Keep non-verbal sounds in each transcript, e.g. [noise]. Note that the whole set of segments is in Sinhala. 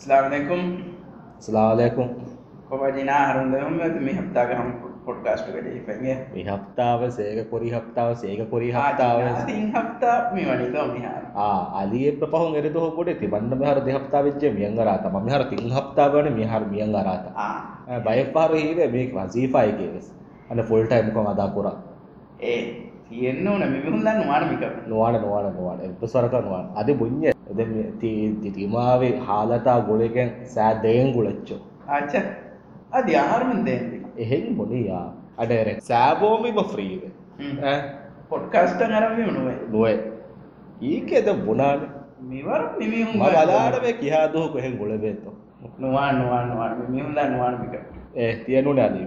अस्सलाम ස්ලාලයකුම් කොබජිනා හරුන්දම මේ හප්තාග හම පොඩ්කාස්ට් කජ පැගේ මේ හප්තාව සේක කොරි හප්තාව සේක කොරි හප්තාව සිං හප්තා මේ වනිදෝ මිහාර අලිය පහු එරතු හොට තිබන්න මෙහර දෙහප්තා වෙච්ච මියන් රාත ම හර තිං හප්තාවන මිහර මියන් අරාත බයපාර හිව මේ වසීපායකෙස් අන්න ෆොල් ටයිම්කො අදා පුරා ඒ තියෙන්න්න ඕන. මිහුන්දන්න වානමික නොවාන නොවාන නොවාන එපසරක නොවාන් අද බුං්ඥ එද තිමාවේ හාලතා ගොලකෙන් සෑදයෙන් ගුලච්චෝ. ආච්ච. අධ ආහාරමන් දෙන්නේ. එහෙන් මොනයා අඩරෙක් සෑබෝමිම ෆ්‍රීව පොඩ්කාස්ට අරම වනුවේ නොවේ. ඒකෙද බොනාන මෙවර මිමිහුම් බලාඩම කියාදුහ කොහෙන් ගොලබේත නොවා නොවා නොවා මිහුන්ද නොවානමික ඒ තියනු නදී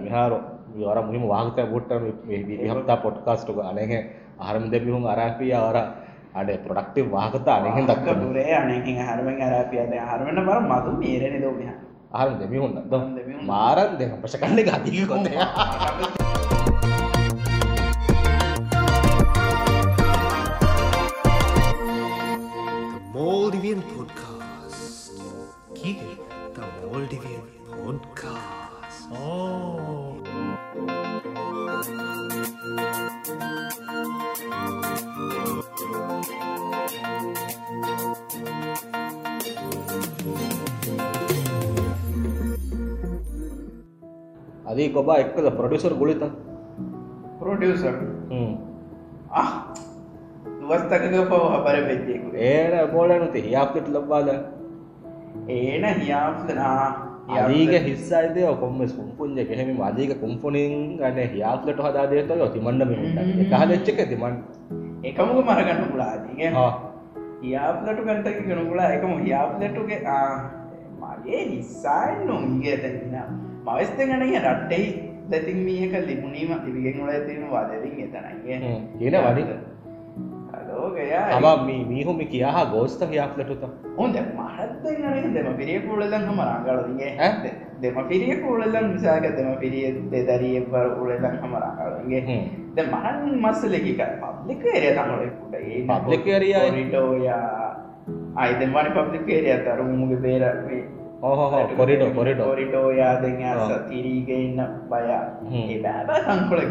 මිහාරෝ වර මුහිම වාගත බොට්ට විහමතා පොට්කාස්ටක අනහ අහරම දෙමිහුම් අරාපිය අවර අඩ ප්‍රොඩක්ටව වාගත අනෙහෙන් දක්ක දුරේ අනකින් හරමෙන් අරාපියද හරමන බර මතු මේරෙන දෝමිය අහරම දෙමිහුන්න මාරන් දෙහ පශකන්න ගතික කොතය අදී කොබා එක්කද ප්‍රොඩිසර් ගුලිත පොඩියසර් දුවස්තකක පව හබර වෙච්චෙකු ඒන බෝලනුති හියාප්කට ලබ්බාද ඒන හියාම්සනා අදීක හිස්සයිද කොම කුම්පුන්ජ කෙහෙම අදීක කුම්පුනින් ගන්න හියාපලට හදාදේත තිමන්ඩ මෙ කහලච්චක තිමන් එකමුක මරගන්න පුලාදීගේ හියාපලට ගන්තක ගනුගුලා එකම හියාපලටුගේ මගේ හිස්සායි නොමිගේ තැන්න මවස්ත ගනගේ රට්ටෙයි දැතින් මියක ලිබුණීම තිවිගෙන් ොල තියෙන වාදරින් එතනගේ කියන වඩික ලෝකයා මීහුම කියහ ගෝස්ත හියාපලටුත හොඳ මහත්ත ගන දෙම පිරිය කූලදන් හම රංගලගේ ඈ? දෙම පිරිය කූලදන් මිසාක දෙම පිරිය දෙදරිය බර උලදන් හම රංගලගේ ද මහන් මස්සලෙකි පබ්ලික එරය තමලෙකුට ඒ Public area යි. රිටෝයා අයිදමනි පබ්ලිකේරය තරුමුගේ පේරේ කොරිඩෝ කොරිටෝයා දෙ ආ. සතිරීගඉන්න බය. හ්ම්. ඒ බෑබ සංකොලයි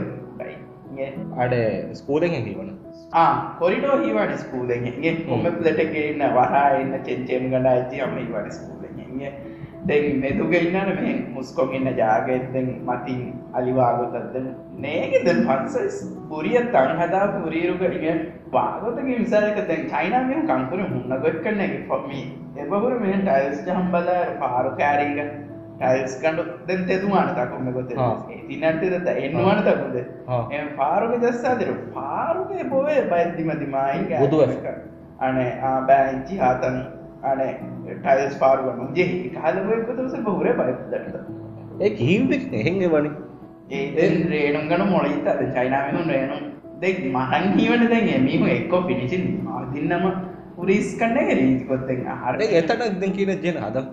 අඩ ස්කූලෙන් හිවන කොරිටෝ හිවට ස්කූලෙන්ගේ කොම පලටගන්න වහා එන්න චෙන්චෙම් ගඩ ඇති අම ඉවට ස්කූලෙන්ගේ දෙන් මෙතුග ඉන්නන මේ මුස්කොගන්න ජාගෙත්තෙන් මතින් අලිවාගොතත්ද නේගෙද පන්සස් පුරිය තන් හදා පුරීරුකටිය වාගොතගේ විසාලක දැන් චයිනාමම කංකුර මුන්න ගොත් කරන පොමි එබහුර මෙ ටයිල්ස් ජහම්බල පාරු කෑරීක ටයිල්ස් කඩු දැන් තෙතුමාන තකුම ගොත. තිනටද එන්නවාන තකුද. එ පාරුක දස්සාදර පාරුකය බොවේ බැද්දිමතිමයි බුදුව. අනේ බෑංචි හාතන් අනේ ටයිල්ස් පාරුවන ජෙ කාලවයකොතස බහුර බයිදට ඒ කීවෙක් එහෙන්ගේ වනි ඒ රේනුම් ගන මොලයිත අද චයිනාමිහුන් රේනුම් දෙක් මහන් හීවට දැන් එමිහු එක්කෝ පිනිසින් ආදින්නම පුරිස් කන්න රීතිකොත්තෙන් හර අර එතට ඉදන් කියන ජන හද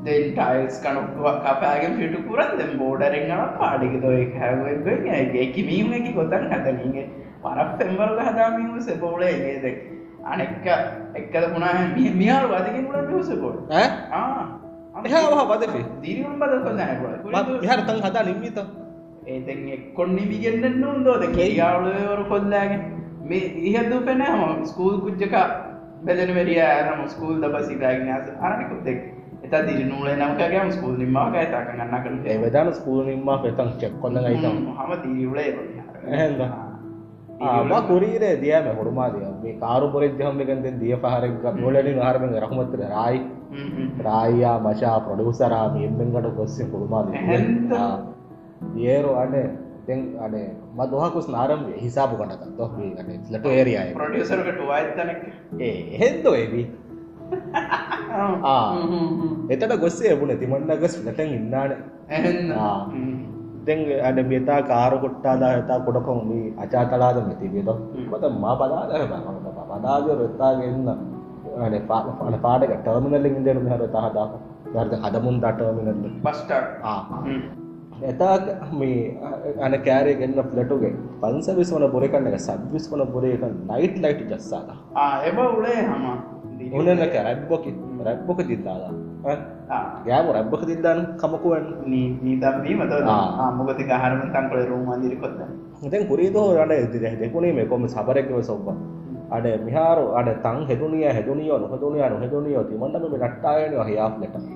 දෙන් ටයිල්ස් කනු කපෑගෙන් පිටු පුරන් දෙම් බෝඩරෙන් ගන පාඩිකතොය හැවගේ කිමීමකි කොතන් හතනගේ පරක් පෙම්වරග හදාමිහු සෙපෝලේ ඒද අනෙක්ක එක්කද පුුණා මිහාර වදකින් පුල පිසපොල් එහා පදේ දිරිුම් බද කොන්න හර තන් හදා නිම්මිත ඒතෙන් එක්කොන් නිමිගෙන්න්න උන්දෝද කියාවලවරු කොල්ලාගෙන මේ ඉහදු පෙන හම ස්කූල් කුද්ජක බෙදන වරිය ඇරම ස්කූල් ද පසිදාගෙන අරනිකුත්තෙක් එත දිරි නූල නමකගේ ස්කූල් නිම්මාක ඇතාක ගන්න කන ඒවදාන ස්කූල නිම්මා පෙතන් චෙක් කොන්න ගයිතම් හම දිරිවලේ එහෙන්ද? ආම කුරීරේ දියම හොඩුමාදිය මේ කාරු පොරෙද්දහම්මකෙන් දිය පහරක් නොලනි හරම රහමතර රායි. රායියා මශා ප්‍රොඩුසරා මෙම්මෙන්ගට ගොස්සේ හොඩුමාද එහෙන්ද? දියේරු අඩ තෙන් අඩ මදහකුස් නාරම් හිසාපු කටක දොහ ලට ඒරියයි ප්‍රඩියසරකට වාත්තනක් ඒ හෙන්දෝ එබී [laughs] එතට ගොස්සේ එබුණ තිමන්න ගස් ලටන් ඉන්නාන. ආ. දෙන් අඩ බෙතා කාරකොට්ටාදා හතා කොටකොම මේ අචාතලාද මෙති බෙද. මත මා බදාද පදාද රොත්තාගන්න අන පාන පාඩක ටර්මිනල්ලින් ඉදන හර තහදා දර්ද හදමුන් දටර්මිනල්ල බස්ට එතා මේ අන කෑරේ ගන්න පලටුගේ පන්සවිස් වන බොරකන්න එක සද්විස් වන බොරේක නයිට් ලයිට් ජස්සාද එබ උලේ හම. උනක රැබ්බොකි රැබ්බොක දිද්දාලා ගෑම රැබ්බක දිල්දන්න කමකුවන් නීතම්ී මත ආමගති හරමකන් කළ රුම් අදිරිකොත්ද ඉතන් කුරීදෝ රට ඉදිර දෙකුණේ මේ කොම සබරැකව සොබ්බ. අඩ මිහාරු අඩ තන් හෙදුනිය හෙදුනියෝ නොහදුනිය නොහෙදුනියෝ තිමටම මේ රට්ටායන හයාලට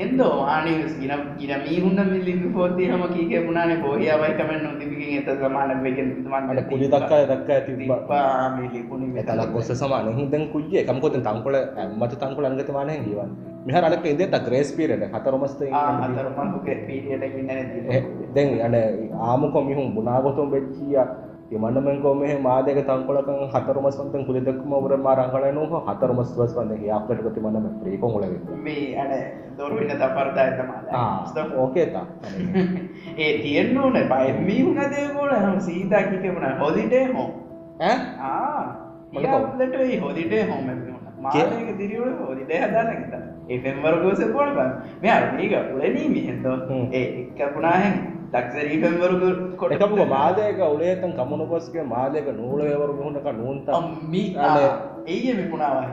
හෙදෝ ආන ඉර ඉර මීහුන්න මිල්ලි පෝති හම කීක පුුණනේ පොහයාවයි කමෙන් නොතිපිකින් එත සමාන වගෙන්මට කුලි දක්කා දක්ක ඇති ලිපුණ තලක් ගොස සමාන. හුදන් කුජිය කම්කොතන් තංකොල මත තංකොල අංගතමානය ගීවන්නේ මෙහ අනක ඉදට ග්‍රේස් පිරට හතරමස්ත දැන් අන ආමකො මිහුම් බුණාගොතුම් වෙච්චිය. මනමෙන්කෝම මාදක තංකොලක හතරමස්වන්ත කුලෙදක්ම ඔබර මාරංගල නොහ හතරමස්වස් වන්දගේ අපට ගති මනම ප්‍රේක ොල ඕකේතා ඒ තියෙන් ඕන. බයමී උනදේකෝල හම සීතාකිකමුණ හොදිටේ හෝ ආ මට හොදිටේ හොම මාදක දිරියවල හොදිටේ හදාන ගතන්න පෙම්වරගෝස පොල බ මෙ මේක උලනී මිහෙන්තෝ හ්ම්. ඒ එක්කපුනාහෙන් දක්සරී පෙම්වරගු කොට එකපුක මාදයක උලේතන් කමුණු කොස්ගේ මාදයක නූලවරු හුණක නූන්ත. එය මිපුණාවා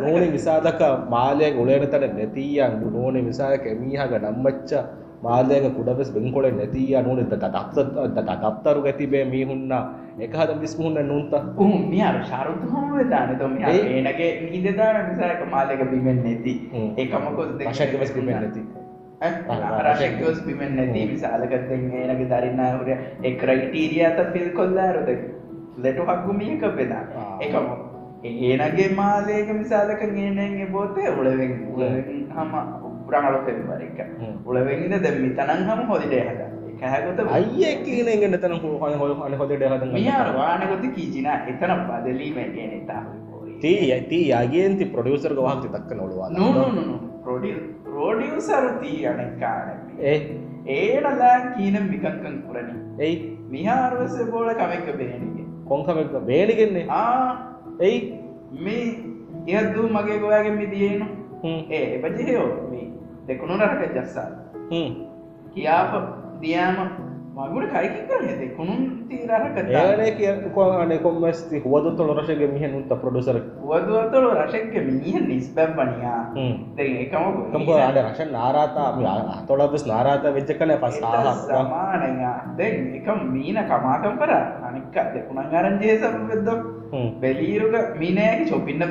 නූනි විසාදක මාදයක උලේනතට නැතියන් නූනි විසාක මීහක නම්මච්ච මාදයක කුඩවෙස් බෙන්කොලේ නැතිය නූනි දත්තරු ගැතිබේ මීහුන්න එකහද විස්මුහුන්න නූන්ත. උහු මියාර ශරුත් හොම දාන. තොම? ඒනගේ නීදදාන නිසාක මාලක බිමෙන් නැති. ඒකමකොස් රශක වෙස් බිමෙන් නැති. රශකස් බිමෙන් නැති විශාලකත්තෙන් ඒනගේ දරින්නාවර ඒ ක්‍රයිටීරියත පිල් කොල්ලාරුද ලෙටු හක්ගු මියක පෙදා. එකම ඒනගේ මාලයක විශාලක ගේනගේ බෝතය උලවෙන් හම උපරංගල පෙන්වරක හ්ම්. උලවෙන්ද දැම්මි තනන් හම හොදිට හද එකහැගොත අයිය කියන එගෙන තන හො හො හොදට හද මියාර වානකොත කීචින එතන බදලීම කියන තා තී තී අගේන්ති ප්‍රඩියසර් ගවාහක්ති දක්ක නොලවා නූනුනු රොඩි රෝඩියසරු තී අනෙක්කාන ඒ? ඒනලා කීනම් මිකක්කන් කුරණි. එයි. මිහාරුවස බෝල කමෙක්ක බේනිගේ කොංකමක් බේලිගෙන්නේ ආ. එයි. මේ ඉහත්දූ මගේ ගොයාගෙන් මිදියේනු හ්ම්. ඒ එපජිහයෝ දෙකුණු රහක ජස්සා කියාප දියාම මගුට කයිකින් කරේ දෙකුණුන් තීරහක ඒනේ කිය කොනේ කොම්මස්ති. හුවදොත්තොල රශගේ මිහෙන් උත්ත ප්‍රොඩුසර් වදුවතොල රශෙක්ක මිනිහ නිස්බැබ්බනියා හ්ම්. දෙ එකම කම්ප අඩ රශන් නාරාතා අතොලබස් නාරාතා වෙච්චකන පස් සමානය දැන් එක මීන කමාකම් කර. අනික්ක දෙකුණන් අරන්ජේ සම වෙද්ද. හ්ම්. බෙලීරුග මීනෑගේ චොපින්න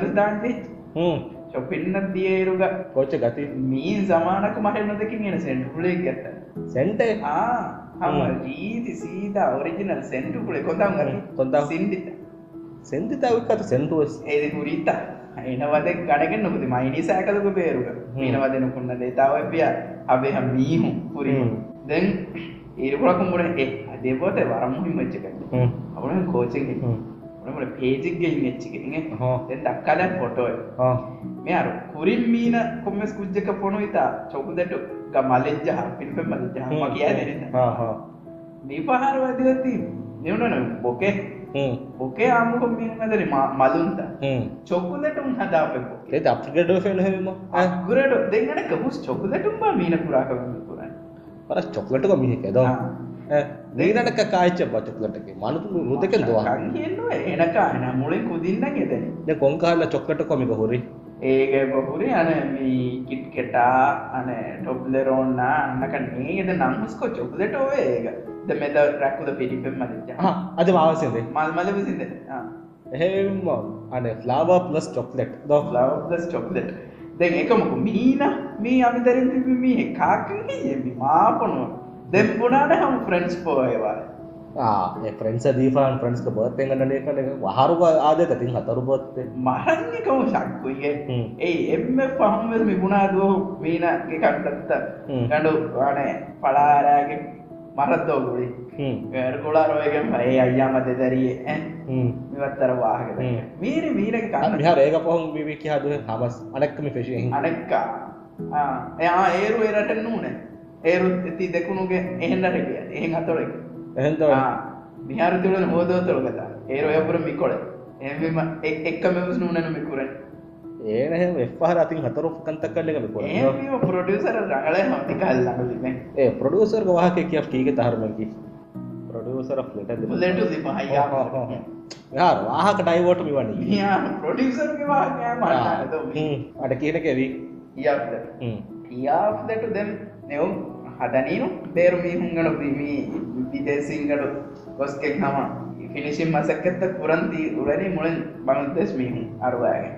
හ්ම් චොපින්න තියේරුග කොච්ච ගති? මී සමානක මහන්නදකින් එන සෙන්ටුලේ ඇත්ත. සෙන්ටේ හම. ජීති සීතා ඔරිජිනල් සෙන්ටුකුලේ කොතම් ගර කොන්දම්. සිින්දිත. සෙන්ති තවක්කත සෙන්ටුවස් ඒද පුරීත එනවද ගඩගෙන් නොකති මයිනි සෑකලක පේරුග මීනවදන කුන්න දේතාවපිය අපේ හම් මීහු පුරි හ්ම්. දැන් ඒරකුලකුම්බුර ඒ අදේපෝත වරම්මුහි මච්චක අවුන කෝචක හ්ම් මට පේජික්ගෙන් එච්චිකෙ හා. දක්කාල පොටෝය හා. මෙයාර කුරින් මීන කොම්මස් කුද්ජක පොනු ඉතා චොකුදට ගමලෙජ්ජහ පිල්පෙ මලජහම කියා දෙන්න මේ පහරවදවති නිවුණන බොකේ. බොකේ ආමුකො මීමදර මලුන්ත හ්ම් චොකුදටුම් හදාපෙකෝ ඒ අප්ගඩ ෆෙන් හෙම අගුරට දෙන්නට කමුස් චොකුදටුම් මින පුරාකම පුරන්න පර චොක්ලටක මිහික දීනටක කාච්ච බචොක්ලටක මනුතු රුදකෙන් දවා කන්ගෙන්නුව එනකා එන මුලින් කුදින්න ගෙදන ද කොංකාල්ල චොක්කට කොමික හොරි? ඒක බොහුරි අන මේ කිට් කෙටා අන ටොබ්ලරෝන්න අන්නක නේද නම්ස්කො චොකුදට ඔය ඒක. ද මෙද රැක්කුද පිටිපෙන් මදච අද මාවසදේ මල් මල විසිද එහෙම අන ෆ්ලාව ප්ලස් චොක්ලෙට් දෝ. ලව්ලස් චොක්ලට දැන් එකමකු මීන. මේ අමිතරින් තිබි මේ. කාකගේ යමි මාපනුව දෙම්පුනාට හම ෆ්‍රෙන්ස් පෝයවා ෆ්‍රෙන්න්ස දීපාන් ෆ්‍රන්ස්ක බර්තය ගන්නඩේ කන වහරුව ආදක තින් හතරු බොත්තේ මරංගකම ශක්කුයේ ඒ එම පහම මිබුණාදුව මීන එකක්ටත්ත හ්ම්. ගඩු වනේ පලාරෑගේ මරත්තෝගුලි ගොලාරෝයගෙන් ඒ අයියා මත දැරියේ මෙවත්තර හ්ම්. මීරි මීරක කන්න මිහර ඒක පොහොම විවිකි හදුව හමස් අනෙක්කම ෆෙෂයෙන් අනෙක්කා එයා ඒරු එරට නූන ඒරුත් ඇති දෙකුණුගේ එහෙන්නට කිය එහෙන් අතොරක එහෙන්ත මිහාර තුළන හෝදෝතොළකත ඒරු එපුර මිකොල. එම එක්ක මෙවස් නූනන මිකුරන් ඒනහෙම එපහර අතින් හතරු කන්තක් කල්ලක ඒ පොඩියසර රඟල හමති කල්ලඟලිම ඒ ප්‍රඩුවසර් වාහක කිය කීක තරමකි ප්‍රඩුවසර ලට ලෙටු දිපහයියා යාර වාහක ඩයිවෝට මිවන්නේ. පොඩියසර්ගේ වාගෑ මට අඩ කියනකැවී ඉයාප්ලට හ්ම් ඉයාප්ලට දෙම් නෙවුම් හදනීනු බේරු මීහුන්ගඩු බිමී විදේසිංගඩු ගොස්කෙක් හම. ෆිනිසිම් මසක්කත්ත පුරන්ති උරනි මුලින් බංදෙස් මීහුන් අරුවාගේ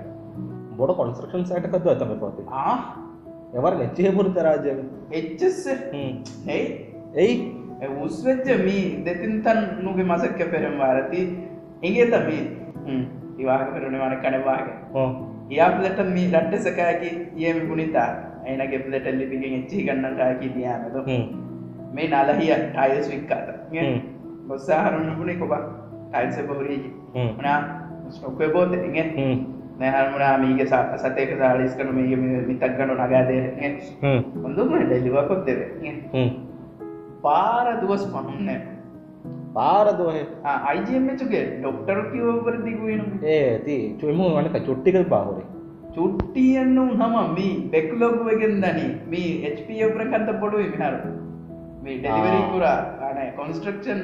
බොඩ කොන්ස්ට්‍රක්ෂන් සයිට් එකක් තමයි පොතේ? ආ? එවර නෙච්චේ පුරුත රාජ්‍යක එච්චස්ස හ්ම්. හෙයි එයි. උස්වෙච්ච මී දෙතින්තන් නුගේ මසක්ක පෙරම් වාරති. ඉගේත මී ඉවාක පෙරුණ වන කනවාගේ ඕ යාපලට මේ රට්ට සකෑකි ඒම පුනිතා ඇනගේ පලට ලිපිගෙන් එච්චි ගන්නටාකි තියානද හ්ම්. මේ නලහිය ටයිස් වික්කාත හ්ම්. ගොස්සාහරුන්න පුුණේ කොබ ටයිල්ස හ්ම්. මනා? ස්ටොක්කය බෝත නැහරමනා මීගේ සතයක සාලිස් කන මේ මිතක් ගනු නගාදේ හොඳම ඩෙලිවකොත්තෙව හ්ම්. පාර දුවස් පහුන්න පාරදෝහෙ අයිජමචුගේ ඩොක්ටර් කිවවර දිගුවෙන ඒ ති චුම වනක චුට්ටිකල් පාහොරේ චුට්ටියන්න හම මේ බෙක්ලෝගුවගෙන් දනි. මේ HP ප්‍රකන්ත පොඩුව විහර මේ ඩෙලිවරි පුරා අන කොන්ස්ට්‍රක්ෂන්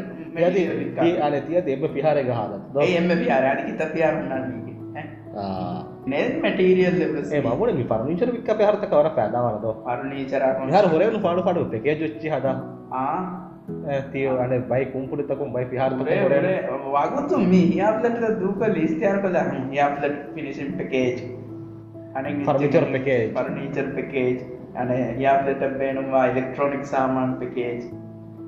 අන තිය දෙබ පිහාර ගහලත් එම පියාර අඩි ත පියාරුන්නන්නේ නෙල් මැටීරියල් ඒ මගුණ මි පරමිචර වික්ක පහරත කවර පැදාවනද පරුණීචරා හර හොරෙන් පාඩු පඩු. එකේ ජොච්චි හද. තිය අන බයි කුම්පුරිතකුම් බයි පිහාරත වගුතු මේ යාපලට දූක ලිස්තියාර කළ. යාපලට පිනිසිම් පකේජ් Furniture package. පරනීචර් පකේජ් අන යාපලට බේනුවා ඉලෙක්ට්‍රොනික් සාමාන් පකේජ්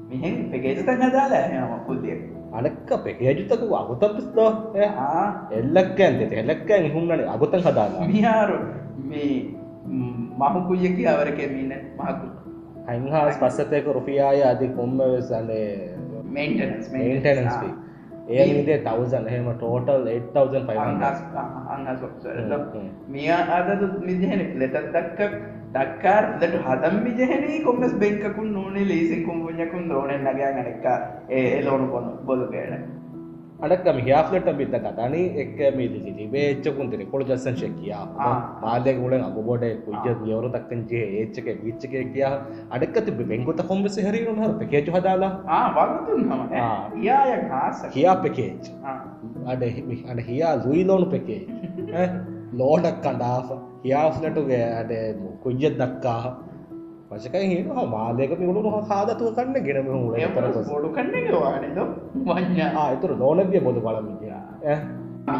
මිහෙන් පකේජ තන් හදාලා හම පුදිය අනක්ක පෙකේජුතක අගුතපිස්දෝ ආ. එල්ලක්කෑන් දෙත එල්ලක්කෑන් හුන්නන අගුතන් හදාලා. මිහාරු මේ මහකුයකි අවරක මීන මහකු හයිහස් පස්සතයක රුපියාය අධි කොම්ම වෙසන්නේ මේන්ටනස් මේන්ටනස් ඒ විදේ තවසන් එහෙම ටෝටල් 8500 මිය අද මිජහන ලෙටත් දක්ක දක්කාර ලට හදම් මිජහන කොමස් බෙක්කුන් නූනේ ලේසින් කුම්පුඥකුන් දෝන නගයා ගනක්ක ඒ එලෝනු කොන්න බොලුගේන අඩක්කම හියාලට බිත කතනි එක් මේ බේච්චකුන්තිර කොළ ජස්සන් ශකියා පාලය ගුලෙන් අගබොඩ පුජ යවරු තක්කන්චේ ඒච්චක විච්චක කියා අඩක්ක තිබ බෙංගොත කොම්බ සහරීම හ පකේචු හදාලා. යාය කියා පකේච් අඩ අඩ හියා ලුයිලෝනු පෙකේ [laughs] ලෝඩක් කණ්ඩාාව හියාස්ලටුගේ අඩ කුජ්ජත් දක්කාහ පසකයි හිවා මාලයක මිගුණු හාදතුව කන්න ගෙනම හුල තරකොස් පොඩු කන්නක වානද වඥා ආයතුර ලෝනවිය බොදු බලමිටිය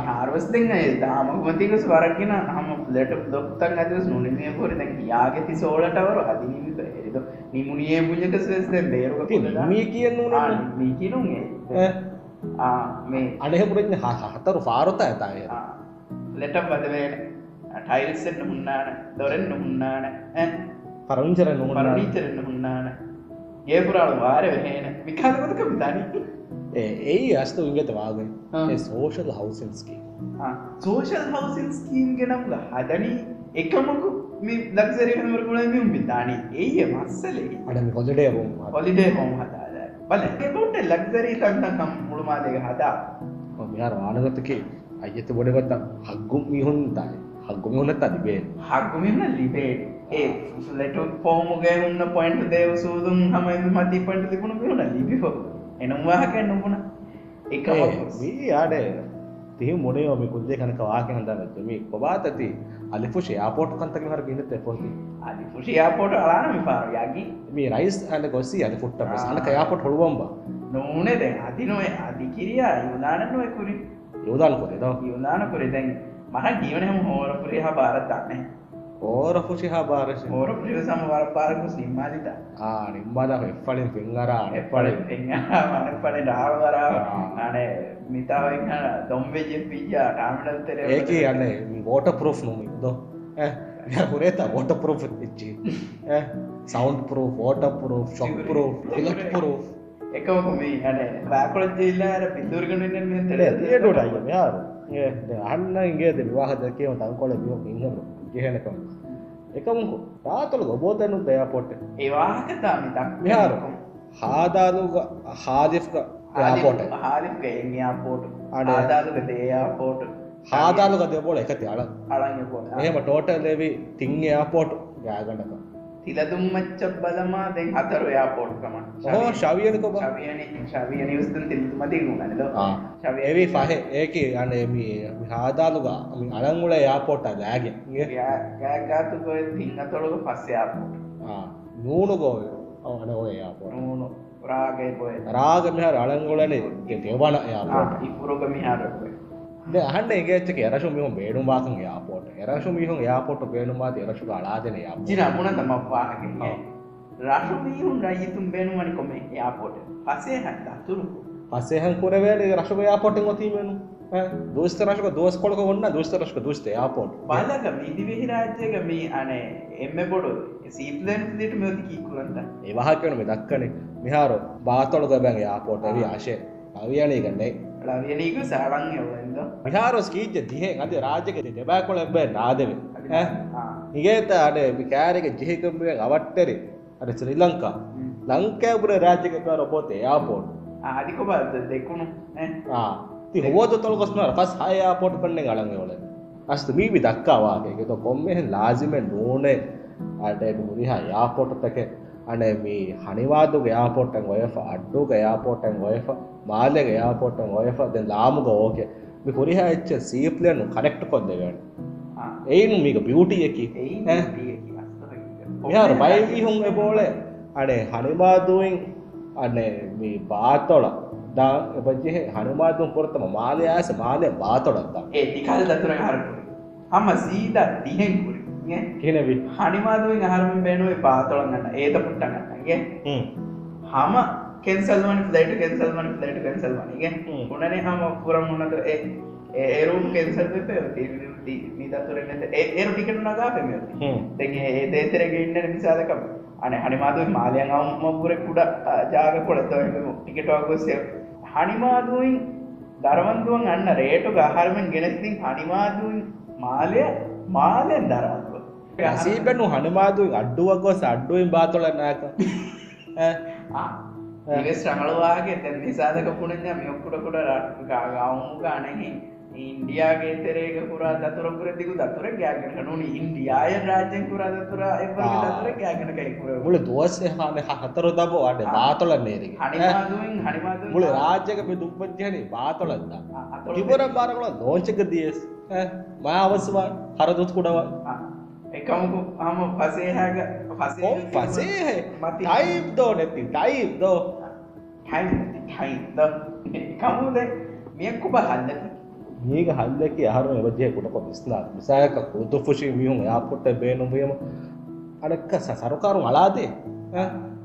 හාර්වස් දෙන්න දාම මතික ස්වරගෙන හම ලට දොක්තන් ඇදස් නොනමය පොර දැන් යාගෙති සෝලටවර අදිනිමිත එරිද නිමුණියේ පුජක සෙස්ද බේරුව මේ කියන්න මේ කියනුගේ මේ අඩහෙපුරෙන් හතරු පාරොත ඇතාය ලෙට බදවේන ටයිල්සෙන්න්න හුන්නාන දොරෙන්න්න හුන්නාන පරංචර නොමන පරණීචරෙන්න්න හුන්නාන ඒ පුරාල වාර වෙහේන විකාරමතක විධනි ඒ අස්තු විගත වාගෙන් ආ. සෝෂල් හවසන්ස්කී සෝෂල් හවසින් ස්කීම් ගෙනම්ල හදනී එකමකු මියුම් විධානී ඒය මස්සලේ අඩම කොදඩේ රුම් පොලිඩේ හොම හදාද බල එකොට ලක්සරී තන්නකම් මුළුමාදක හදා මිහර වානගතකේ අයත බොඩගත්ත හක්ගුම් මිහුන් තයි හක්ගුම හොනත් අතිබේ හක්කුමින්න ලිබේ ඒ ලට පෝමුගේ උන්න පොයින්ට දේව සූදුම් හම මති පට තිබුණු පිුණ ලිබිහෝ එනම්වාහක නොබුණ එක මේ ආඩ තිහ මොනයෝම කුද්දේ කනක වාක හඳන්නත මේ කොබාතති අලිපුෂ යාපෝට් කන්තක හර ගිනත පොති. අදි පුෂයාපෝට අලානම පාර යකි. මේ රයිස් අල ගොස්සි අලි පුට්ට සනක යාපොට හොළුවම්බ නෝනේ දැන් අදිනොය අධිකිරියා යුදානනුවකුරි යෝදාල් කොරේ. දව යුදානකුරි දැන් මහ ජීවනයම හෝරපුරේ හා භාරතන්නේ ඕර පුෂි හා භාරශ හෝර ප්‍රිය සමවර පාරකු සිම්මාලිත ආ නිම්බාද එපලින් පිංගරා එපල මනපල ඩාවරාව ආ. අනේ මිතාවෙන් දොම්වෙජ පිජා ටාමටත්තර ඒක යන්න ෝට පරෝ් නොම දෝ පුරේත ෝට පරෝ් එච්චි සෞන්් පරෝ ෝට පරෝ ශොක් පරෝ ඉලක් පරෝ එකමක මේ අන බෑකොලොත් ජිල්ලාර පිදුරගන ඒටට අය යාරු අන්න ඉගේ විවාහ දකව තංකොල බියෝ ඉහම ජයනකම එකමුකු තාතල ගොබෝතැනු දයාපොට්ට ඒවාහකතාමි තක් විහාර. හාදානුග හාදික යාපොට හාරික එයාපෝට අනේ. ආදාගක දේයාපෝට හාදානුග දෙපොල එකති අල අලන්න පොට එහෙම ටෝට ලෙවි තිං යාපෝට් ගෑගඩක තිලදුම්මච්ච බලමා දැන් හතර යාපෝට්කම ඕ ශවියනක ශවියන. විස්තන් තිල්තුමති ගුණනද එවි පහ. ඒක අනේ හාදාලුගා අලංගුල යාපෝට දෑගෙන් ගෑගාතුකොය තින්න තොළක පස්සයාපෝට නූනුගෝය ඕන ඔය යාපෝට නූුණු. රාගේ පොය රාග මෙහර අලංගුලනේ දෙවන යාපෝට ඉපුරෝග මිහාරක්වේ අහන්න ඒගේච්චක එරශු මිහුම් බේඩු මාසන් යාපෝට එරශු මිහුම් යාපොට බේඩු මාත එරශු අලාදන යා ජින මුණ තම වාහගේ රශු මීහුන් රයිතුම් බේනුමනි කොම යාපෝට පසේ හැට අතුරු. පසේහන් කුරවේල රශක යාපොටෙන් ඔතීමෙනු දස්තරශක දෝස්කොලක ඔන්න දස්තරශක දස්ත යාපෝට් බලක මිදිවිහි රාජ්‍යක මේ අනේ එම්ම පොඩු සීපලන් දිට මෙති කීකුරන්ට ඒවාහකවන මේ දක්කනේ. මිහාරෝ බාතොලක බැන් යාපෝට ඇවි ආශය අවියනය ගන්නේ ලවියනීක සාලන් එවද විහාරෝ ස්කීජ දිහෙ අද රාජක දෙබෑකොල එබ්බ නාදව ඉගේත අඩ කෑරක ජිහිකම්බුව අවට්ටරි. අර ශ්‍රී ලංකා. ලංකෑපුර රාජකකාර පොතේ යාපෝට් ආදික බද දෙකුණු? ති හෝද තොල්ගොස්නර පස් හයාපෝට් කන්නේ ගලන්ගවල අස්ත මීවි දක්කාවාගේ කොම්මෙහෙන් ලාසිමෙන් නෝනේ. අට මුරිහා යාපොට්ටක අනේ මේ හනිවාදුගේ යාපොට්ටන් ඔයෆ අඩ්ඩුගේ යාපොට්ටන් ඔයෆ මාලෙගේ යාපොට්ටන් ඔයෆ දැන් ලාමුග ඕකේ මේ පුරිහා එච්ච සීප්ලන් කනෙක්ට් කොද්දගන්න ඒනු මේක බියුටි එකි මෙහාර බයිවිහුන් එබෝලේ අනේ හනිමාදුවෙන් අනේ මේ බාතොල දා එපජෙ හනුමාදුන් පොරතම මාලය ඇස මාලය බාතොඩත්තා ඒ ටිකල් දතුර හරපුරි හම සීද දිහෙන් පුරි කියනවි හනිමාදුවෙන් අහරම බේනුවේ පාතොළගන්න ඒත පුට්ටගන්නගේ හම කෙන්සල්වන ලයිට කෙන්සල්වන ලයිට කෙන්සල්වනගේ උනනේ හම. පුරම් උනද ඒරුම් කෙන්සල් මීදතුරන්න ඒරු ටිකට නගා පෙම දෙගේ ඒ දේතරගේ ඉන්න නිසාදකම අන හනිමාදුව මාලයන් අවමපුර කුඩ ජාග කොළත ටිකටවාගොස්සේ හනිමාදුවෙන් දරවන්දුවන් අන්න රේටු ගහරමෙන් ගෙනස්තින් හනිමාදුවන් මාලය මාලයෙන් දරවන්දුව. සීපැනු හනුමාදුවෙන් අඩ්ඩුවක්ගොස් අඩ්ඩුවෙන් බාතොලන්නක [laughs] ඒස් රඟලවාගේ තැන් නිසාදක පුුණඥ මියොක්කුටකුට ගවුමු ගානෙහි ඉන්ඩියාගේ තරේක පුරා දතුරපුර දිගු දතුර ගෑගෙන නොන ඉන්ඩියාය රාජයෙන් පුරා දතුර එ දතුර ගෑගෙන කයිකුර මුල දෝස් හන හතර දබෝ අඩ බාතොල හනිමාදුවෙන් හනිමාද මුල රාජ්‍යක දුප්පත්යන බාතොලන්න තිබර බාරකල දෝංචක දියස් මා අවස්වා හරදුත් කුඩවා එකමකු හම පසේහාග පසේ පසේ ටයිම් දෝ නැති ටයිම් දෝ. කමුද මියක්කුබ හල්ලක. මේක හල්ලක අහරුම එවජය කුටක විස්නා විසායක කුතු ෆුෂි මියුම් යාපොට්ට බේනුමියම අනක්ක සරුකාරු අලාදේ.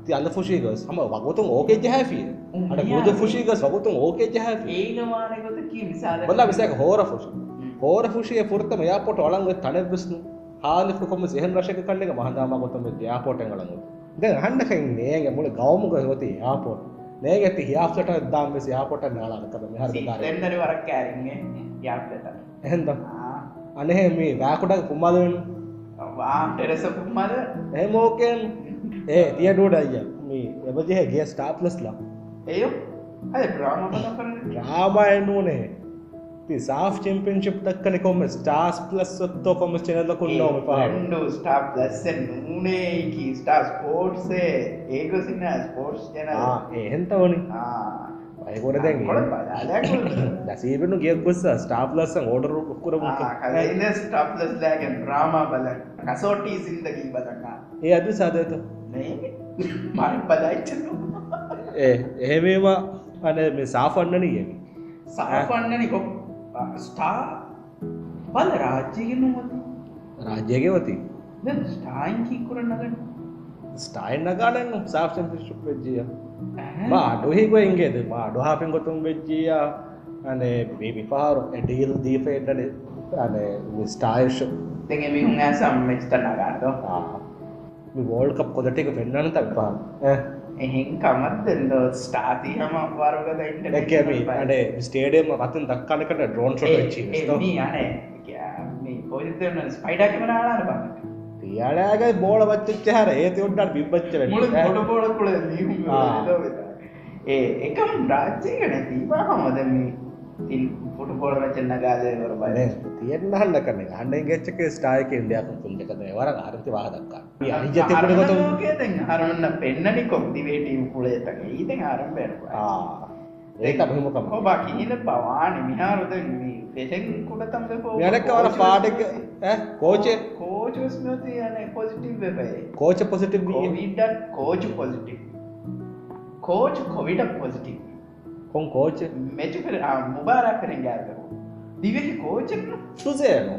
ති අන්න ෆුෂීගස් හම වගතුන් ඕකේ ජහැෆිය අට කුද ෆුෂීගස් වගතුන් ඕකේ ජහැ ඒගමානකොත කී විසාද බොල්ල විසයක හෝර ෆුෂ හෝර ෆුෂිය පුරතම යාපොට ඔලංග තන විස්නු හාලි කොම සෙහන් රශක කල්ලෙක මහදාම කොතම යාපෝටෙන් ගලඟු දැන් හන්නකයින් නේග මුල ගවමුග හොති යාපෝට් නේගති හියාප්ට දාම් මෙසි යාපොට නාලාකත මෙහර දෙන්නරි වරක් කෑරන්නේ යාප්ට එහෙන්ද? අනෙහෙ මේ වැෑකුටක් පුම්මදවෙන් ටෙරෙස පුම්මද එහෙමෝකෙන් ඒ තියඩුවට අය මේ එබජහ ගේ ස්ටාප්ලස්ලා ඒයෝ අය ප්‍රාම රාමායනුවනේ ಸಾಫ್ ಚಾಂಪಿಯನ್ಶಿಪ್ ದಕ್ಕನೆಕೊಮ್ಮೆ ಸ್ಟಾರ್ಸ್ ಪ್ಲಸ್ ಒತ್ತೊಕೊಮ್ಮೆ ಚೆನ್ನದಕ್ಕೊಂಡೊಮ್ಮೆ రెండు స్టార్ ప్లస్ నూనె కి స్టార్ స్పోర్ట్స్ ఏ గోసిన స్పోర్ట్స్ ఛానల్ ఆ ఏంత వని ఆ అయి కూడా దేం దసీబెను గే గొస్స స్టార్ ప్లస్ ఆర్డర్ కుక్కుర ముక్క కైన స్టార్ ప్లస్ లాగన్ డ్రామా బలన్ కసోటి జిందగీ బలన్ ఏ అది సాదేత నై మరి పదాయి చెను ఏ ఏమేవా అనే మీ సాఫ్ అన్నని ఏమి సాఫ్ అన్నని గొప్ప ස්ටා බල රාජ්‍යගෙනු මති රාජ්‍යයගෙවති ස්ටායින් කීකුරන්නගන්න ස්ටයින් නගාලන්න සාක්ෂන් ශුප් වෙජ්ජිය මාඩුහිගොයින්ගේද මාඩු හාපෙන් ගොතුම් වෙච්ජිය අනේ විපාරු ඇඩීල් දීපෙන්ටන අන ස්ටායිශ් දෙගේ මිහුන් ඇසම් මෙස්ට නගාට වෝල් කප් කොදටික පෙන්න්නන තක්පා එහෙන් කමත්දෙන්ද ස්ටාති හම වරගද අඩේ ස්ටේඩියම අතන් දක්කාලකට ඩ්‍රෝන් ෂොට යන පොසිතන ස්පයිඩක්ම නාලාර බන්න තියාලෑගේ බෝල වච්චච්ච හර. ඒති ගොඩ පොලකුල ඒ එකම් රාජ්‍යය නැතිවා හමද මේ නගාදේ වරබයි තියෙන්න්න හන්න කරන අන්න ගෙච්චක ස්ටායක ඉන්ඩියක් පුංචකත වර අරති වාදක්කා අනිජතකට හරන්න පෙන්නනි කොක්දිවේටීම් පුලේතක ඊතෙන් ආරම් බැනවා ඒක අභිමුකම ඔබා කියල පවාන මිහාරුද පෙසෙන් කුඩතම්ද යනකවර පාඩක කෝචය කෝචස්මති යන පොසිටිව් වෙබයි කෝච පොසිටිව් විඩ කෝච පොසිටිව් කෝච් කොවිඩ පොසිටිව් කොන් කෝච මෙච කර මුබාරක් කරෙන් ගෑතකු දිවෙහි කෝච සුසයන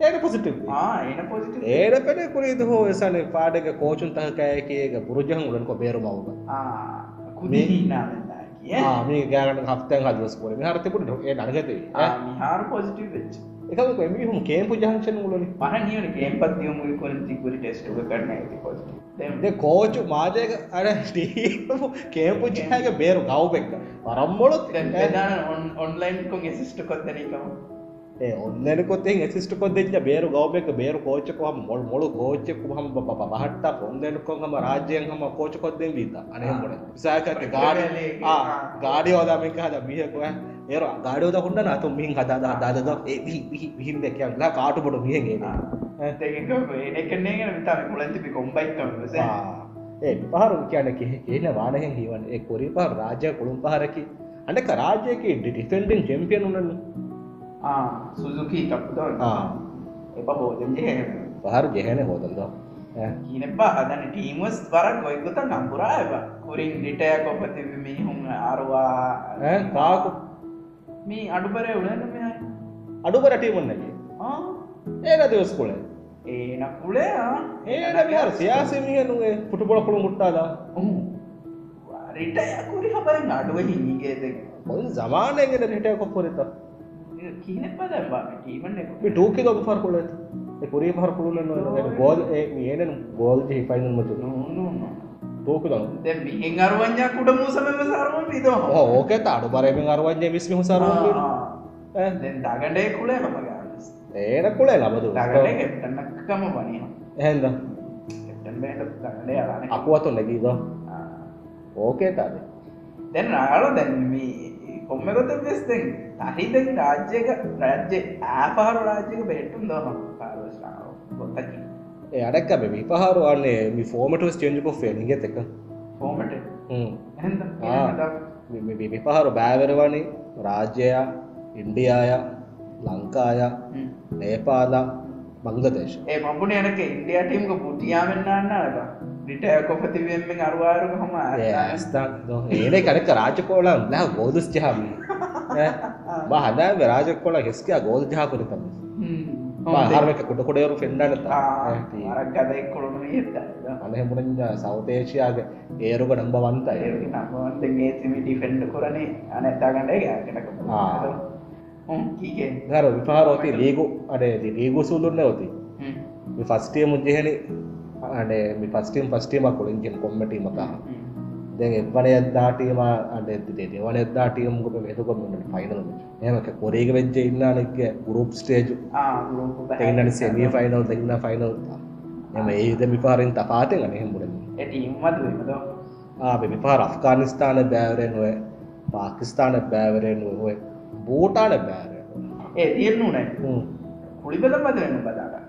ඒක පොසිටිව් ඒන පොසිට ඒට පෙන කුරීද හෝ එසන පාඩක කෝචුන් තහකෑයකඒක පුරජහන් උලන් කො බේරු මවබ කුදීනාමෙන්ද මේ ගෑනට හත්තන් හදස් කොල හරතකුට ඒ නගතේ මිහාර පොසිටිව් වෙච් එක මිහුම් කේම්පු ජංශන මුලන පහනියන කේම්පත් යොමු කොල තිකුරි ටෙස්ටුක කරන ඇති පොසිටිව් කෝචු මාජයක අර කේම්පු ජයක බේරු ගව්බෙක්ක පරම්මොලොත් දාන ඔන්ලයින් කොන් එසිස්ට කොත්තනකම ඔන්නන කොත්තෙන් එසිස්ට කොදෙච්ච බේරු ගවබෙක් බේරු කෝචකම මොල් මොළු කෝච්චෙක් හම පහට පොන්දෙනකොම රාජ්‍යයෙන් හම කෝච කොද්දෙන් වීත අනහමට සෑකත ගාඩ ගාඩි ෝදාමික හද මියකුව ඒර ගාඩෝද හොන්න නතු මින් හදාද දාදද විහින් දෙකයන් කාටුපොට මියගේ ඒකන්නේ විතම මුලන්තිපි කොම්බයිකම ඒ පහරු කියන කියන වානහෙන් හිවන් ඒ කොරි පහ රාජය කොළුම් පහරකි අඩක රාජයක ඩිෆෙන්ඩෙන් චෙම්පියන් උන්නන්න සුසුකී තප්පුතෝ එප හෝදන් ජය පහර ජයන හෝදන්ද කියනපා අදන ටීමස් වරක් ගොයකුත නම්පුරායව කුරින් ඩිටය කොපති මිහුම් අරවා කාකු මේ අඩුපරය උලන්න මෙයි? අඩුපරටේ මොන්නගේ ඒන දවස්කොල ඒන කුලේ. ඒන විහාර සයාසමියනුගේ පුටුපොල කොළු මුට්ටාලා රිටයකුරි හබරෙන් අඩුව හිංගේද මොල් සමානයගෙන රිටය කොපොරත කියන පදවා ටීමට ටූකි ගොපු පර කොළ පුරේ පර පුළුලන්න ගෝල් ඒ ඒන ගෝල්ජ හිපයිනුන් මතු නොනවා තෝකුදව දැ අරුවඥා කුට මූසම සරුවන් ද ඕකෙත අඩු බරයෙන් අරුවන්ය විස්මිහ සරුවන් දගඩේ කුලේ මග ඒන කුලේ ලබතු ටන්නකම වනිය. හැද අපුවතුන් නැකීද ඕකේ තද. දැන් රාල දැන්මී කොම්මකොත වෙස්තෙන් තහිද රාජ්‍යක රාජ්‍ය ආපාරු රාජ්‍යක බෙට්ටුම් දම පාරශාව ගොත්තකි බ විපහාරු අන්නේ මි ෆෝමටස් චෙන්ජ කො ෙනිගෙ එක? ෆෝමට විපහරු බෑවරවනි රාජ්‍යයා ඉන්ඩියාය ලංකාය නේපාල බංගදේශ ඒ මම්පුන යනක ඉන්ඩිය ටීම්ක පුටියාමෙන්න්න අනක ිටය කොපතිවෙන්ෙන් අරුවාරුක හම ඒන කනක රාජකෝලන් ලෑ ගෝදුස් ජහම. [laughs] හදා රාජකොල හෙස්කයා ගෝද ජාපරතම හරක කොට කොඩයරු පෙන්ඩන්නත අනහමුණ සෞතේශයාගේ ඒරුක නම්බ වන්ත නම්බවන්තගේ සිමිටි ෆෙන්ඩ කරනේ අනැත්තාගඩ ගනක හර විපාරෝති ලීගු අඩේ ලීගු සුල්ලුන්න ොති ෆස්ටිය මුජ්ජහනි අනේ පස්ටීම් පස්ටීමක් කොලින්ගෙන් කොම්මටීමක දැන් එවන එද්දාටීම අඩ දෙවන එද්දාටීමක වෙතුකොම ෆයිනල් එමක කොරේක වෙච්ච. ඉන්නනෙක් ගරුප් ස්ටේජ් එන්නට සෙමිය ෆයිනල් දෙන්න ෆයිනල් එම ඒද මිපාරෙන් තපාතෙන් අනෙහෙමුණ ආ මිපාර අෆ්ගානිස්ථාන බෑවරෙන් ඔය පාකිස්ථාන බෑවරෙන් ඔය බෝටාන බෑර ඒ තියන්නු නෑ කුളിබල මදරන්න බදාග ඒ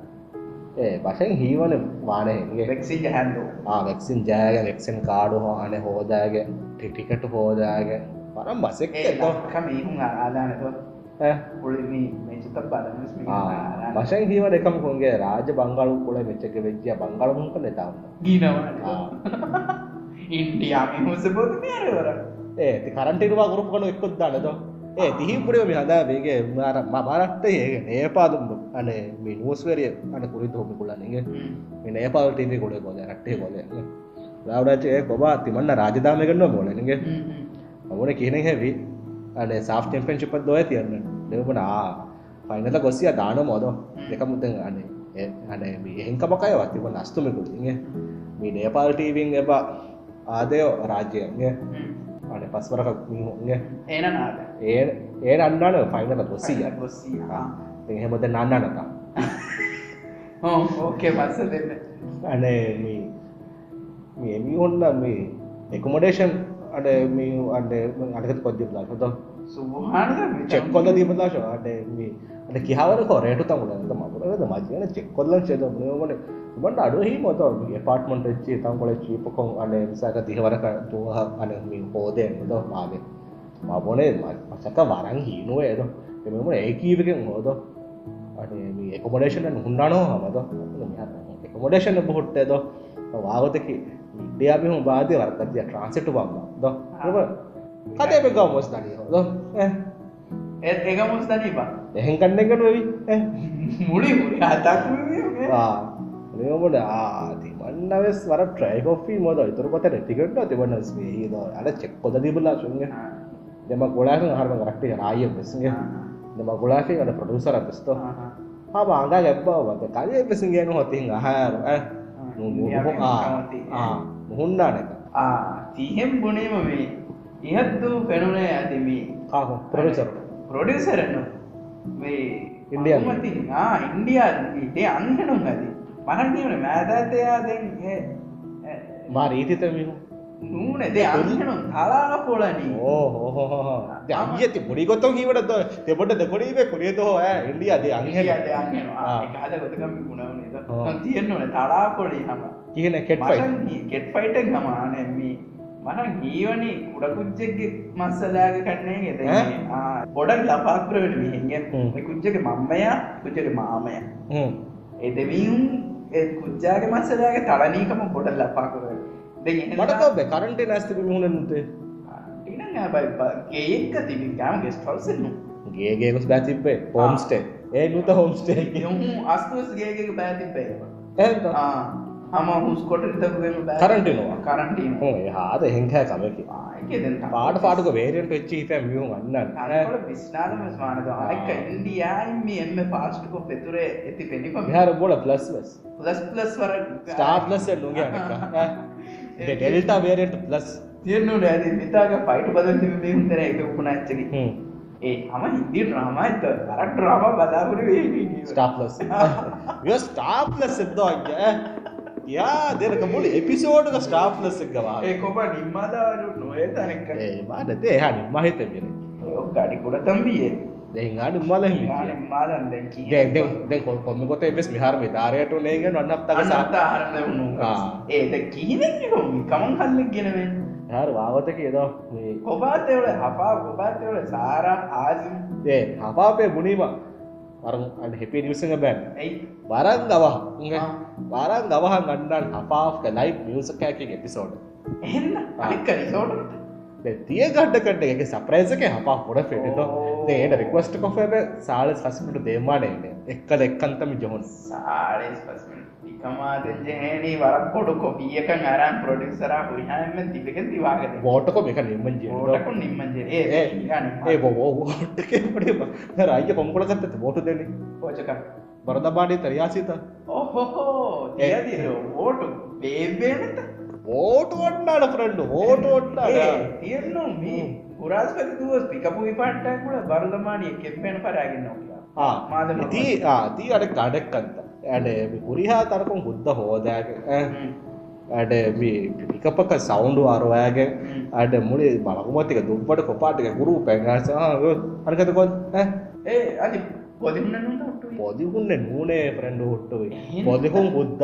වශයෙන් හීවන වානයගේ වෙක්සින් හැන්දෝ වෙක්සින් ජෑග වෙක්සන් කාඩු හෝ අන හෝදාගේ ටිටිකට හෝදාගේ. පරම් බසෙක් කමීහුම් ආදානක වශයෙන් හීව එකම කොන්ගේ රාජ බංගලු කොල මෙච්චක වෙච්චිය බංගලමුක නෙතාවන්න ගීනවා [laughs] ඉන්ඩියාම හොස බොද මේරවර ඒ කරන්ටවා ගුරුප කනු එක්කොත් දානද ඒ තිහිපුරම හදාවේගේ මාර මරට්ට ඒ ඒපාදුම් අනේ මේ නුවස්වරිය අන කුරිත හොම. කුලන්නගේ මේ ඒපාල් ටීවි කොඩ කොද රට්ටේ කොද රාවඩාචේ කොබා තිමන්න රාජධාම ගන්න බෝලනගේ ඔවන කියන හැවි. අන සාෆ් ටෙම්පෙන්ශිපත් දොය තියන්න. දෙවපන ආ පයිනත ගොස්සිය දාන මොද. දෙක මුතන් අනේ අනේ එහෙංකමකය වතිම නස්තුමකුටිගේ මේ නේපාල් ටීවිං එබා ආදයෝ රාජ්‍යයන්ගේ අඩ පස්වරක් ඒනනාට ඒ ඒ අන්නන ෆයිනල ගොස්සිය ගොස්සී එහෙමද නන්නනතා ඕකේ [laughs] පස්ස දෙන්න. අනේ මේ මේ මේ ඔන්න මේ එකොමඩේෂන් අඩ මේ අඩ අඩකත් කොද්දිලා හොත සුහාන චෙක් කොල්ල දීපදාශ අඩ මේ අඩ කිහවර කොරේට තමුලද මකුරද මජන චෙක් කොල්ලන් චේද මනේ උබට අඩුවහි මොතවගේ පාට්මට ච්චේ තම් කොලච්චි පොකොන් අන සක තිහවරක දහ අනමින් හෝදය ද මාග මබොනේ මසක වරන් හීනුව ඒද එමම ඒකීවකෙන් හෝද එකොමඩේෂන් හුන්ඩනෝ හමද එකොමඩේෂන බොහොට්ටේද වාගතකි ඉඩියබිහු බාධය වරකතිය ට්‍රන්සිට් බම්ම ද කතේ පෙක මොස් දනී හෝද ඒ ඒක මොස් දනීබා එහෙන් කන්නෙකට වෙවි මුලි මුලි අතක් මොකද ආ තිබන්නවස් වර ට්‍රයි කොෆි මොද ඉතුරු පතර ටිකට් තිබන්නස් මේ අර චෙක් පොද තිබුණා සුන්ගේ දෙම ගොඩාක හරම කරක්ටි ආයෙ බෙස්ගේ. දෙම ගොඩාකේ අර ප්‍රොඩියුසර් බෙස්තෝ. ආ බාංගා ගැබ්බව වත කලිය බෙස්ගේ නෝ හොතින් අහාර ආ ආ මුහුන්නා නේද ආ තීහෙම් ගුණේම මේ ඉහත්තු පෙනුනේ ඇති මේ ආ ප්‍රොඩියුසර් ප්‍රොඩියුසර් නෝ. මේ ඉන්දියා ඉන්දියා ඉතේ අන්නනුම් ඇති. මහන්ීමට මෑතඇතයා දෙ මා රීතිතමිහු නූනදේ අන්නනු තලාල පොලනි ඕහෝ අියති පොඩිගොත්තුන් හිවට තෙබට දෙකොඩීවේ කොරේතෝ ඉල්ලිය අද අංහලට අද ගොතකම ගුණවන තියෙන්නවන තලාපොලි හම. කියන කෙට්යි කෙට් පයිට ගමානැම්මී මන ගීවනි උඩකුච්චෙක්ගේ මස්සලාග කන්නේ ගෙත පොඩක් ලපාකරවට මිහිග කුච්චක මම්මයා කුච්චක මාමය. එදවීම් කුච්චාගේ මස්සලාගේ තලනීකම ගොඩ ලපාකර මටක කරන්ට නැස්ති මුහුණනත ඒක තිබිකාම ගෙස්ට හවසන්න ගේගේකුස් බැතිබේ හෝම්ස්ටේ ඒ නුත හෝම්ස්ටේ අස්තුස් ගේක බැතිබේ කරටනවා කරටීම හාද හෙංකෑ කමකි පාට පාටක වේරෙන්ට එච්චි හිත මියුම් අන්න විස්නාදම ස්මානද අයික ඉන්ඩියයිම එම පාස්ටක පෙතුරේ ඇති පෙනිප හර බොල ප්ලස් ප්ලස් ප්ලස් වර ස්ටාර්ලස් නුග ඩෙල්ටා වේරෙන්ට ප්ලස් තියන්නු ඇද මිතාග පයිට බදති හුතර එක. උපුණච්චකි ඒ හම හිදි ්‍රාමයිත කරක් ්‍රාම බදාපුර වේ ස්ටාප්ලස් ස්ටාප්ලස් එද්දෝගේ යා දෙනක මුල එපිසෝඩ්ක ස්ටාප්ලස් ගවා. ඒ කොබ නිම්මාදාරු නොය තනක. ඒ මාටතේ හ නිම්ම හිතගෙන ගඩිකුඩ තම්බියේ. දෙහාට මල කොම කොට එෙස් මිහාර විධාරයට නේග වන්නත්තක සාතාහරන්න වුණු ඒද කීනෙ කමන් කල්ලෙක් ගෙනවෙන් හර වාවතක එදෝ කොබාතවල හපා කොබාතවල සාරා ආසිම්. ඒ හපාපේ බුණීම වරන් අ හෙපේ නිවසඟ බැන් ඇයි? වරන් ගවහ. වරන් ගවහන් ගන්නන් හපාක ලයි් මියසකෑක එපිසෝඩ් එන්න අනික රිසෝඩ් තිය ගඩ්ඩකට එක සප්‍රයිසක හපා පොඩ ෆෙටතෝ ඒට රික්වස්ට කොෆබ සාල සස්මට දේමානයන එක්කල එක්කන්තම ජොහොන් සාලස් පස්ම ඉකමාදජනී වරක් කොඩු කොපියක අරන් පොඩිසර හුහම තිබක තිවාග බෝටකො එක නිම්මජ ෝටක නිම්මජ ඒ බෝ ෝටක පොඩ රයික කොම්කොලකත්තත බෝට දෙන්නේ. පෝචක බරදබාඩේ තරයාසිත. ඔහොහෝ ඒදිර ඕටු බේබේනත ඕට වට්නාට ෆ්‍රන්ඩ් ඕට ඔට්නාට තියෙන්නු මේ පුරාස්පති දුවස් පිකපු විපට්ටකුල බරදමානිය කෙප්පෙන පරාගෙන්නවා මාද දී ආදී අඩ කඩෙක්කන්ත ඇඩ පුරිහා තරකුම් බුද්ධ හෝදෑක ඇඩ පිකපක සෞන්ඩු අරවාෑගේ අඩ මුලේ බලකුමතික දුපට කොපාටික ගුරු පැංගස අනකතකොත් ඒ අධි පොදින්න පොදිහුන්න නූනේ ප්‍රඩ හුට්ටුයි පොදිහුම් බුද්ධ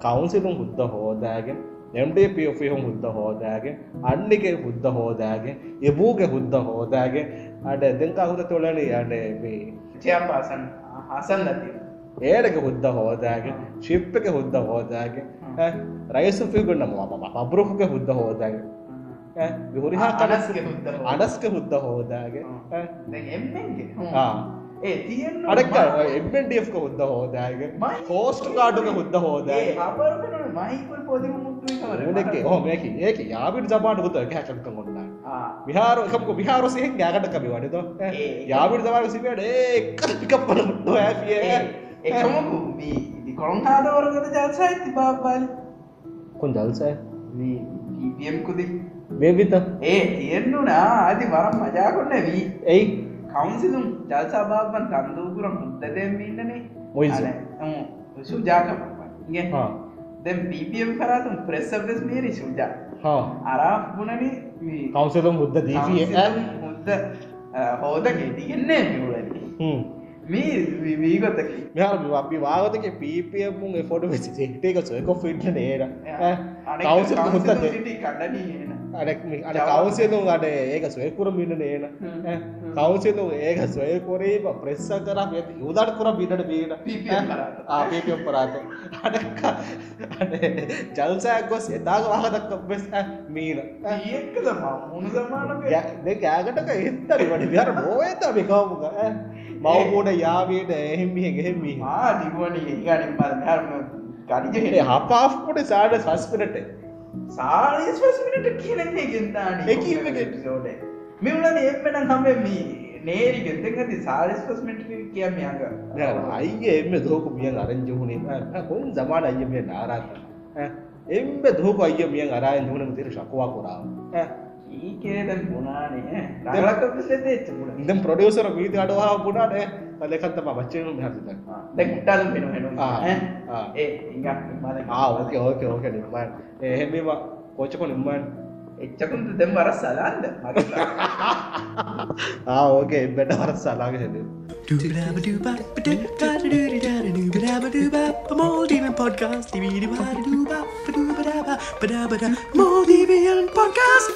හෝදෑගෙන් කවුන්සිලුම් බුද්ධ හෝදෑගෙන් එම්ඩපියොෆිහුම් බුද්ධ හෝදෑගෙන් අන්නිගේ බුද්ධ හෝදෑගෙන් එබූගේ බුද්ධ හෝදෑගෙන්. අඩ දෙංකා හුද තොලන අඩ චයපාසන් හසන් ලතිය ඒඩක හුද්ද හෝදෑගෙන් ශිප්පක හුද්ද හෝදෑගෙන්. රයිසුෆිගුන්න ම පබරුහක හුද්ද හෝදෑගෙන්. විහුරිහා අනස්ගේ හුද්ද අනස්ක හුද්ද හෝදෑගෙන් ඒ තියෙන් අඩක් එබෙන්ඩියක හුද්ද හෝදෑගෙන්? කෝස්ට කාඩුක හුද්ද හෝදෑගේ මහිකුල් පොදි ක හෝ මේක. ඒක. යාවිට ජපාට හුත හැකක ගොන්න විහාර එකක විහාරසයෙන් ගෑකටකබි වඩද යාවිට ජවාර සිවට ඒකපල මුට්ටු ඇිය එකමකු කොළොන්හාදවරගත ජල්සයි බාබල් කොන් ජල්සය පම් කුදි. මේවිත? ඒ තියෙන්නුනා අධි වරම් මජාකොන්න වී එයි කවන්සිලුම් ජල්සාභාවන් තන්දූපුරම් මුද්දදෙන් ඉන්නනේ. මොයිස සුජාකමගේ දැම් පම් කරතුම් ප්‍රෙස්සබස් මේරි සුජා. අරා ගුණන කවන්සිලුම් බුද්ධ දීපිය මුද්ද මුද්ද හෝදගේ තියන්නේ මිවලනි මේ වීගොතකි මෙ අපි වාගතක පීපියමුන් එෆොඩ වෙසි සෙක්ටේක සොයක ෆිට්න නේර කවස හොත්තද කඩනීන අඩ කවසේතුන් අඩ ඒක සොයකුර මිට නේන කවසේතු ඒක සොයකොරේ ප්‍රෙස්ස කර යුදට කර පිට බීට පීපියම් පරාත ජල්සයක් ගොස් එතාග වාහදක් බෙස් මීන. ඒකද මුණ සමාන දෙ කෑගටක එත්තරි වඩි විහර බෝඇත මිකවමුග මවබෝඩ යාවයට එහෙම්මිහ ගෙහෙම්මි ආදිගුවනි ගනින් පරම ගනිජ හපා්කොට සාඩ සස්පනට සාරිස් පසමිට කියනන්නේ ගෙන්තාන එකිවට මෙවලන එම්මන හමමී නේරි ගෙතකති සාරිස් පස්මට කියම යඟ අයිය එම දෝක මියන් අරංජහුණේ කොන් සමාන අයමිය නාරාත එම්බ දෝක අය මියන් අරාය දුවන තිර ශකවා කොරාව ඒකේද පුනානේ රලක ඉදම් ප්‍රඩියසර වීති අඩවා පුනාට ලෙකත්තම බච්චයනු හත දැක්ටල් පෙන ඒ ඕක ඕක ඕක නිම්මන් එහෙම කෝචක නිම්මන් එච්චකුන්ට දෙම් වර සලාන්ද ආෝක එබට වර සලාග හෙද Moldivian podcast, Moldivian podcast.